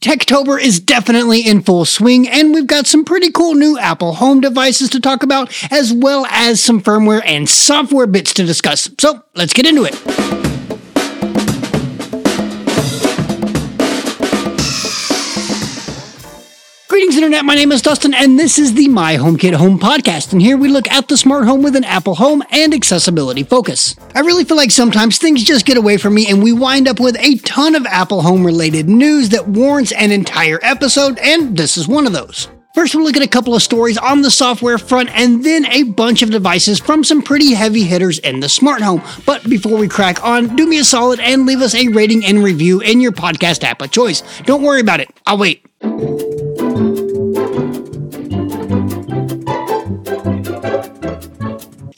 Techtober is definitely in full swing, and we've got some pretty cool new Apple Home devices to talk about, as well as some firmware and software bits to discuss. So let's get into it. Greetings, Internet. My name is Dustin, and this is the My HomeKit Home Podcast. And here we look at the smart home with an Apple Home and accessibility focus. I really feel like sometimes things just get away from me, and we wind up with a ton of Apple Home related news that warrants an entire episode, and this is one of those. First, we'll look at a couple of stories on the software front and then a bunch of devices from some pretty heavy hitters in the smart home. But before we crack on, do me a solid and leave us a rating and review in your podcast app of choice. Don't worry about it, I'll wait.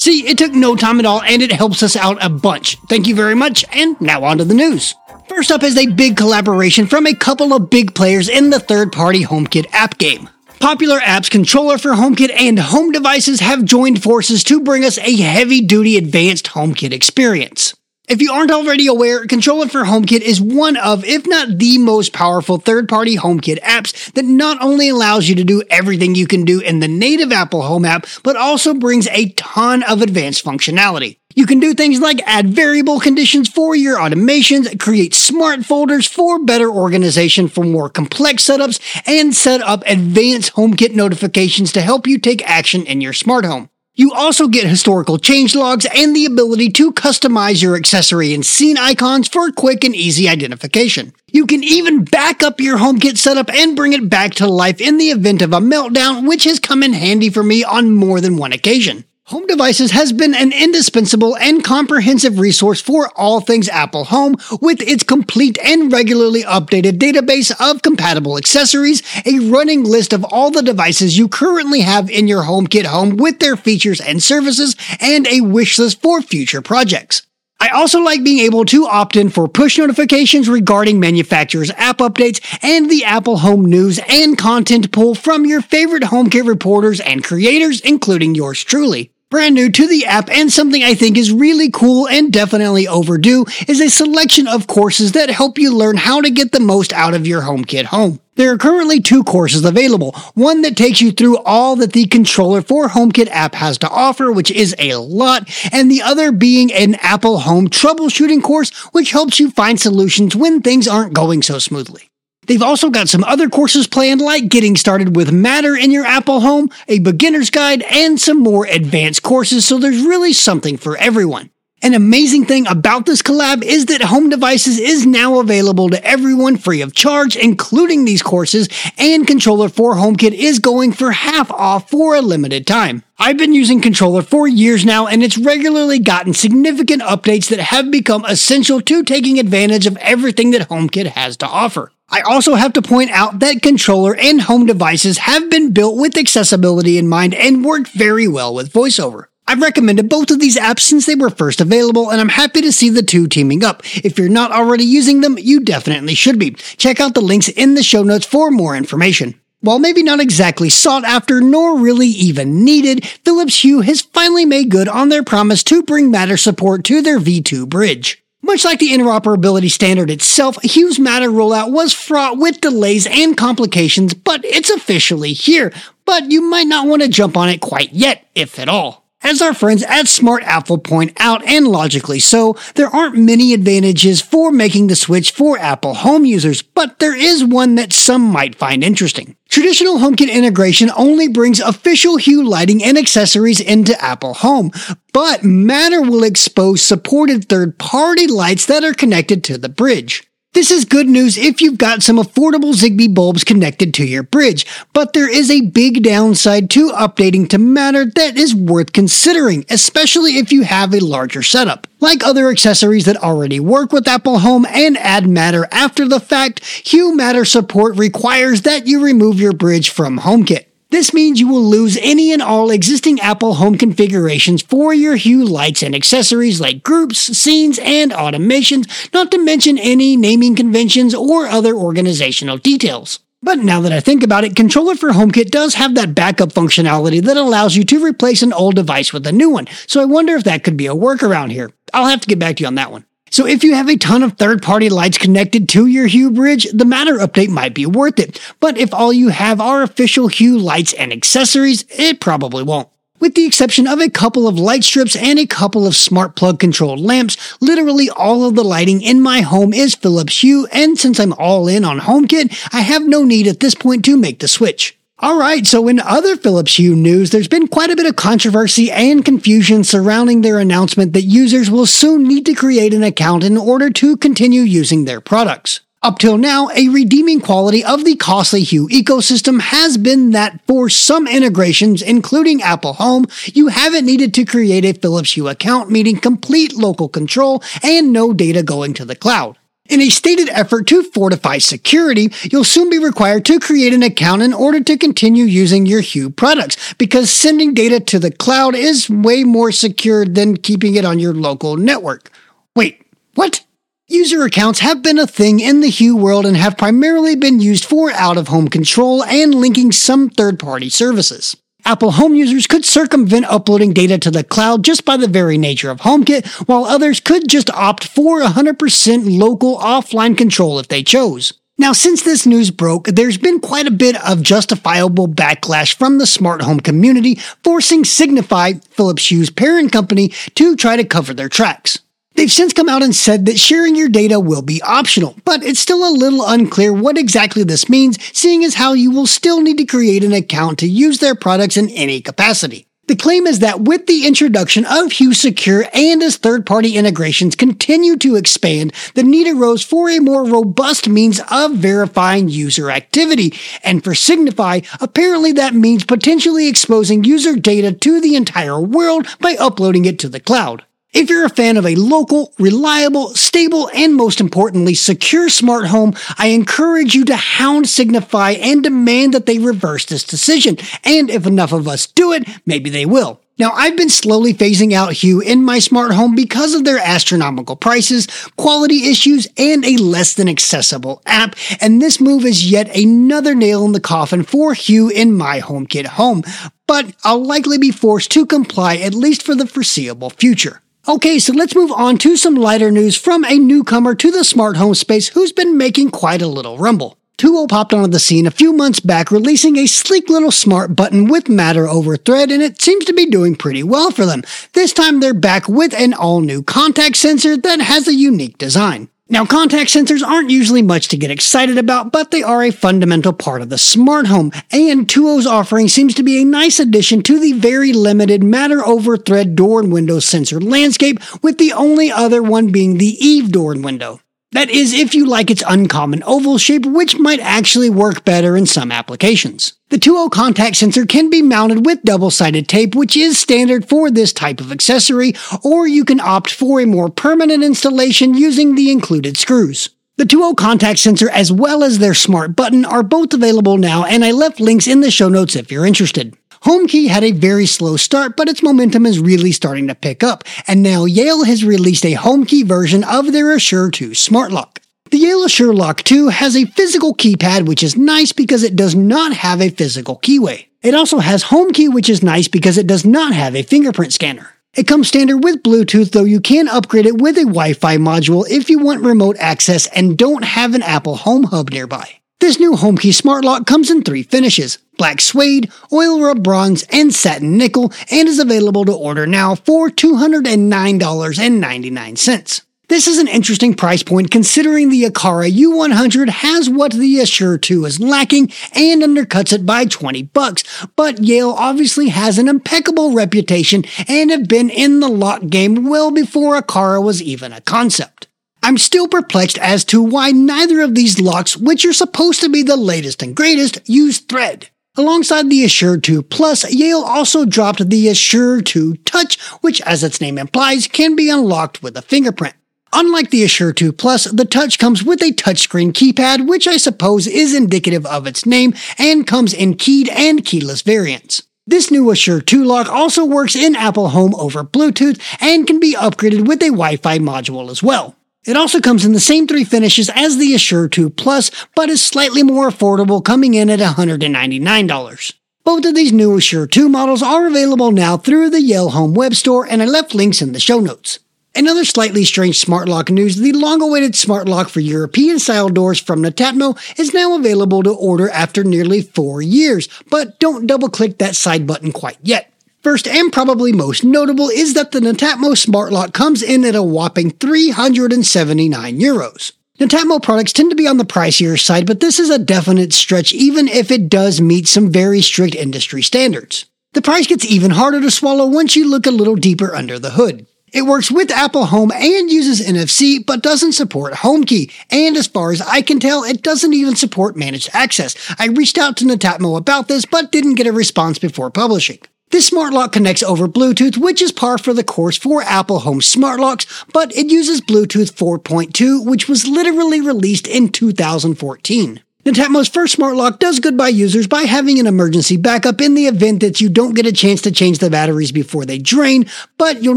See, it took no time at all and it helps us out a bunch. Thank you very much, and now on to the news. First up is a big collaboration from a couple of big players in the third party HomeKit app game. Popular apps Controller for HomeKit and Home Devices have joined forces to bring us a heavy duty advanced HomeKit experience. If you aren't already aware, Controller for HomeKit is one of, if not the most powerful third party HomeKit apps that not only allows you to do everything you can do in the native Apple Home app, but also brings a ton of advanced functionality. You can do things like add variable conditions for your automations, create smart folders for better organization for more complex setups, and set up advanced HomeKit notifications to help you take action in your smart home. You also get historical change logs and the ability to customize your accessory and scene icons for quick and easy identification. You can even back up your HomeKit setup and bring it back to life in the event of a meltdown, which has come in handy for me on more than one occasion. Home Devices has been an indispensable and comprehensive resource for all things Apple Home with its complete and regularly updated database of compatible accessories, a running list of all the devices you currently have in your HomeKit home with their features and services, and a wish list for future projects. I also like being able to opt in for push notifications regarding manufacturers' app updates and the Apple Home news and content pull from your favorite home HomeKit reporters and creators, including yours truly. Brand new to the app and something I think is really cool and definitely overdue is a selection of courses that help you learn how to get the most out of your HomeKit home. There are currently two courses available. One that takes you through all that the controller for HomeKit app has to offer, which is a lot, and the other being an Apple Home troubleshooting course, which helps you find solutions when things aren't going so smoothly. They've also got some other courses planned, like getting started with Matter in your Apple home, a beginner's guide, and some more advanced courses, so there's really something for everyone. An amazing thing about this collab is that Home Devices is now available to everyone free of charge, including these courses, and Controller for HomeKit is going for half off for a limited time. I've been using Controller for years now, and it's regularly gotten significant updates that have become essential to taking advantage of everything that HomeKit has to offer. I also have to point out that controller and home devices have been built with accessibility in mind and work very well with VoiceOver. I've recommended both of these apps since they were first available, and I'm happy to see the two teaming up. If you're not already using them, you definitely should be. Check out the links in the show notes for more information. While maybe not exactly sought after nor really even needed, Philips Hue has finally made good on their promise to bring Matter support to their V2 bridge. Much like the interoperability standard itself, Hue's Matter rollout was fraught with delays and complications, but it's officially here. But you might not want to jump on it quite yet, if at all. As our friends at Smart Apple point out, and logically so, there aren't many advantages for making the switch for Apple home users, but there is one that some might find interesting. Traditional HomeKit integration only brings official Hue lighting and accessories into Apple Home, but Matter will expose supported third-party lights that are connected to the bridge. This is good news if you've got some affordable Zigbee bulbs connected to your bridge, but there is a big downside to updating to Matter that is worth considering, especially if you have a larger setup. Like other accessories that already work with Apple Home and add Matter after the fact, Hue Matter support requires that you remove your bridge from HomeKit. This means you will lose any and all existing Apple Home configurations for your Hue lights and accessories like groups, scenes, and automations, not to mention any naming conventions or other organizational details. But now that I think about it, Controller for HomeKit does have that backup functionality that allows you to replace an old device with a new one, so I wonder if that could be a workaround here. I'll have to get back to you on that one. So if you have a ton of third-party lights connected to your Hue bridge, the Matter update might be worth it. But if all you have are official Hue lights and accessories, it probably won't. With the exception of a couple of light strips and a couple of smart plug controlled lamps, literally all of the lighting in my home is Philips Hue, and since I'm all in on HomeKit, I have no need at this point to make the switch. Alright, so in other Philips Hue news, there's been quite a bit of controversy and confusion surrounding their announcement that users will soon need to create an account in order to continue using their products. Up till now, a redeeming quality of the costly Hue ecosystem has been that for some integrations, including Apple Home, you haven't needed to create a Philips Hue account, meaning complete local control and no data going to the cloud. In a stated effort to fortify security, you'll soon be required to create an account in order to continue using your Hue products, because sending data to the cloud is way more secure than keeping it on your local network. Wait, what? User accounts have been a thing in the Hue world and have primarily been used for out of home control and linking some third party services. Apple Home users could circumvent uploading data to the cloud just by the very nature of HomeKit, while others could just opt for 100% local offline control if they chose. Now, since this news broke, there's been quite a bit of justifiable backlash from the smart home community, forcing Signify, Philips Hue's parent company, to try to cover their tracks. They've since come out and said that sharing your data will be optional, but it's still a little unclear what exactly this means, seeing as how you will still need to create an account to use their products in any capacity. The claim is that with the introduction of Hue Secure and as third party integrations continue to expand, the need arose for a more robust means of verifying user activity. And for Signify, apparently that means potentially exposing user data to the entire world by uploading it to the cloud. If you're a fan of a local, reliable, stable, and most importantly, secure smart home, I encourage you to hound Signify and demand that they reverse this decision. And if enough of us do it, maybe they will. Now, I've been slowly phasing out Hue in my smart home because of their astronomical prices, quality issues, and a less than accessible app, and this move is yet another nail in the coffin for Hue in my HomeKit home. But I'll likely be forced to comply at least for the foreseeable future. Okay, so let's move on to some lighter news from a newcomer to the smart home space who's been making quite a little rumble. Tuo popped onto the scene a few months back releasing a sleek little smart button with Matter over Thread and it seems to be doing pretty well for them. This time they're back with an all new contact sensor that has a unique design. Now, contact sensors aren't usually much to get excited about, but they are a fundamental part of the smart home, and Tuo's offering seems to be a nice addition to the very limited matter over thread door and window sensor landscape, with the only other one being the Eve door and window. That is, if you like its uncommon oval shape, which might actually work better in some applications. The Tuo contact sensor can be mounted with double-sided tape, which is standard for this type of accessory, or you can opt for a more permanent installation using the included screws. The Tuo contact sensor as well as their smart button are both available now, and I left links in the show notes if you're interested. HomeKey had a very slow start, but its momentum is really starting to pick up, and now Yale has released a HomeKey version of their Assure 2 Smart Lock. The Yale Assure Lock 2 has a physical keypad, which is nice because it does not have a physical keyway. It also has HomeKey, which is nice because it does not have a fingerprint scanner. It comes standard with Bluetooth, though you can upgrade it with a Wi Fi module if you want remote access and don't have an Apple Home Hub nearby. This new HomeKey Smart Lock comes in three finishes black suede, oil rub bronze, and satin nickel, and is available to order now for $209.99. This is an interesting price point considering the Aqara U100 has what the Assure 2 is lacking and undercuts it by 20 bucks. But Yale obviously has an impeccable reputation and have been in the lock game well before Aqara was even a concept. I'm still perplexed as to why neither of these locks, which are supposed to be the latest and greatest, use thread. Alongside the Assure 2 Plus, Yale also dropped the Assure 2 Touch, which, as its name implies, can be unlocked with a fingerprint. Unlike the Assure 2 Plus, the Touch comes with a touchscreen keypad, which I suppose is indicative of its name, and comes in keyed and keyless variants. This new Assure 2 lock also works in Apple Home over Bluetooth and can be upgraded with a Wi Fi module as well. It also comes in the same three finishes as the Assure 2 Plus, but is slightly more affordable, coming in at $199. Both of these new Assure 2 models are available now through the Yale Home web store, and I left links in the show notes. Another slightly strange smart lock news the long awaited smart lock for European style doors from Netatmo is now available to order after nearly four years, but don't double click that side button quite yet. First and probably most notable is that the Netatmo smart lock comes in at a whopping 379 euros. Netatmo products tend to be on the pricier side, but this is a definite stretch even if it does meet some very strict industry standards. The price gets even harder to swallow once you look a little deeper under the hood. It works with Apple Home and uses NFC, but doesn't support HomeKey. And as far as I can tell, it doesn't even support managed access. I reached out to Netatmo about this, but didn't get a response before publishing. This smart lock connects over Bluetooth, which is par for the course for Apple Home smart locks, but it uses Bluetooth 4.2, which was literally released in 2014. Netatmo's first smart lock does good by users by having an emergency backup in the event that you don't get a chance to change the batteries before they drain, but you'll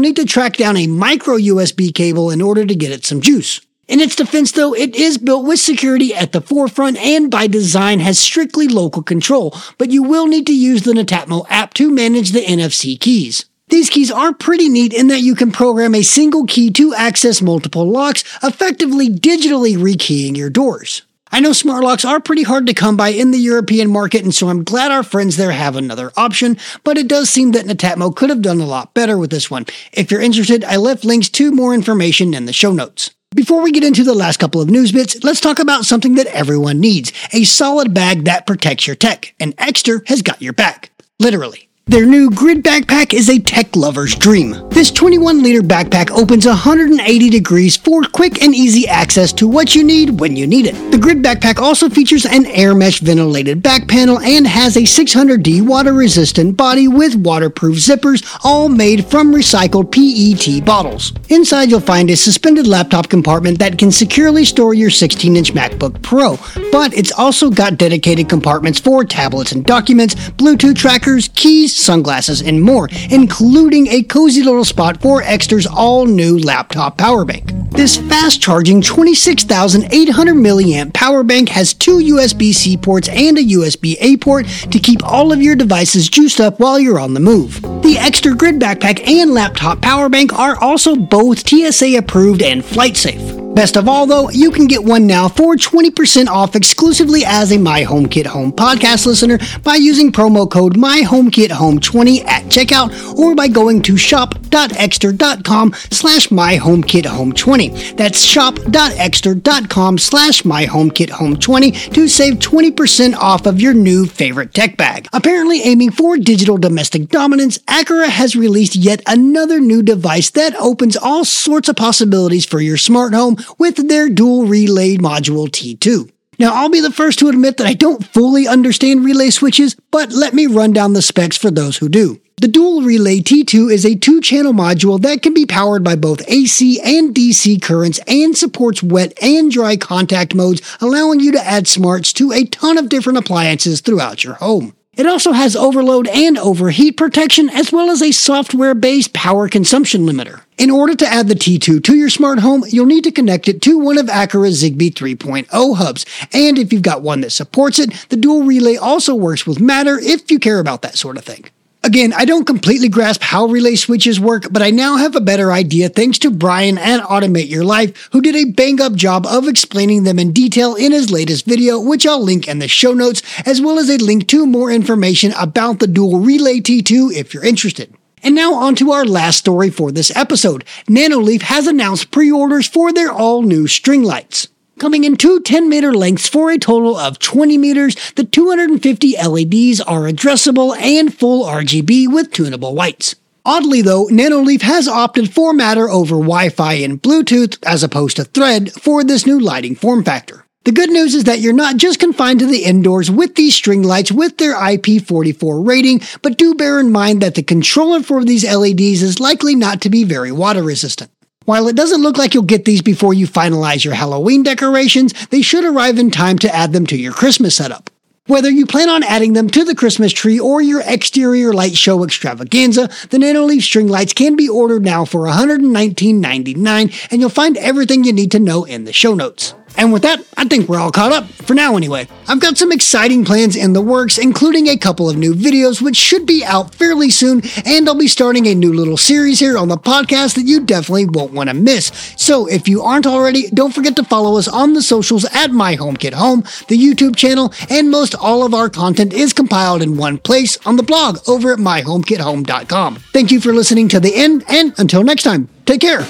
need to track down a micro USB cable in order to get it some juice. In its defense, though, it is built with security at the forefront and by design has strictly local control, but you will need to use the Netatmo app to manage the NFC keys. These keys are pretty neat in that you can program a single key to access multiple locks, effectively digitally rekeying your doors. I know smart locks are pretty hard to come by in the European market, and so I'm glad our friends there have another option, but it does seem that Netatmo could have done a lot better with this one. If you're interested, I left links to more information in the show notes. Before we get into the last couple of news bits, let's talk about something that everyone needs a solid bag that protects your tech, and Ekster has got your back. Literally. Their new Grid Backpack is a tech lover's dream. This 21 liter backpack opens 180 degrees for quick and easy access to what you need when you need it. The Grid Backpack also features an air mesh ventilated back panel and has a 600D water resistant body with waterproof zippers, all made from recycled PET bottles. Inside, you'll find a suspended laptop compartment that can securely store your 16 inch MacBook Pro, but it's also got dedicated compartments for tablets and documents, Bluetooth trackers, keys, sunglasses, and more, including a cozy little spot for Ekster's all new laptop power bank. This fast charging 26,800 milliamp power bank has two USB C ports and a USB A port to keep all of your devices juiced up while you're on the move. The Ekster Grid Backpack and laptop power bank are also both TSA approved and flight safe. Best of all, though, you can get one now for 20% off exclusively as a My HomeKit Home podcast listener by using promo code MyHomeKitHome20 at checkout or by going to shop.ekster.com slash MyHomeKitHome20. That's shop.ekster.com slash MyHomeKitHome20 to save 20% off of your new favorite tech bag. Apparently aiming for digital domestic dominance, Aqara has released yet another new device that opens all sorts of possibilities for your smart home with their dual relay module T2. Now, I'll be the first to admit that I don't fully understand relay switches, but let me run down the specs for those who do. The Dual Relay T2 is a two channel module that can be powered by both AC and DC currents and supports wet and dry contact modes, allowing you to add smarts to a ton of different appliances throughout your home. It also has overload and overheat protection, as well as a software based power consumption limiter. In order to add the T2 to your smart home, you'll need to connect it to one of Aqara's Zigbee 3.0 hubs. And if you've got one that supports it, the dual relay also works with Matter if you care about that sort of thing. Again, I don't completely grasp how relay switches work, but I now have a better idea thanks to Brian and Automate Your Life, who did a bang up job of explaining them in detail in his latest video, which I'll link in the show notes, as well as a link to more information about the dual relay T2 if you're interested. And now on to our last story for this episode. Nanoleaf has announced pre-orders for their all new string lights. Coming in two 10 meter lengths for a total of 20 meters, the 250 LEDs are addressable and full RGB with tunable whites. Oddly though, Nanoleaf has opted for Matter over Wi-Fi and Bluetooth as opposed to Thread for this new lighting form factor. The good news is that you're not just confined to the indoors with these string lights with their IP44 rating, but do bear in mind that the controller for these LEDs is likely not to be very water resistant. While it doesn't look like you'll get these before you finalize your Halloween decorations, they should arrive in time to add them to your Christmas setup. Whether you plan on adding them to the Christmas tree or your exterior light show extravaganza, the Nanoleaf string lights can be ordered now for $119.99 and you'll find everything you need to know in the show notes. And with that, I think we're all caught up, for now anyway. I've got some exciting plans in the works, including a couple of new videos which should be out fairly soon, and I'll be starting a new little series here on the podcast that you definitely won't want to miss. So if you aren't already, don't forget to follow us on the socials at My Home Kit Home, the YouTube channel, and most all of our content is compiled in one place on the blog over at myhomekithome.com. Thank you for listening to the end, and until next time, take care.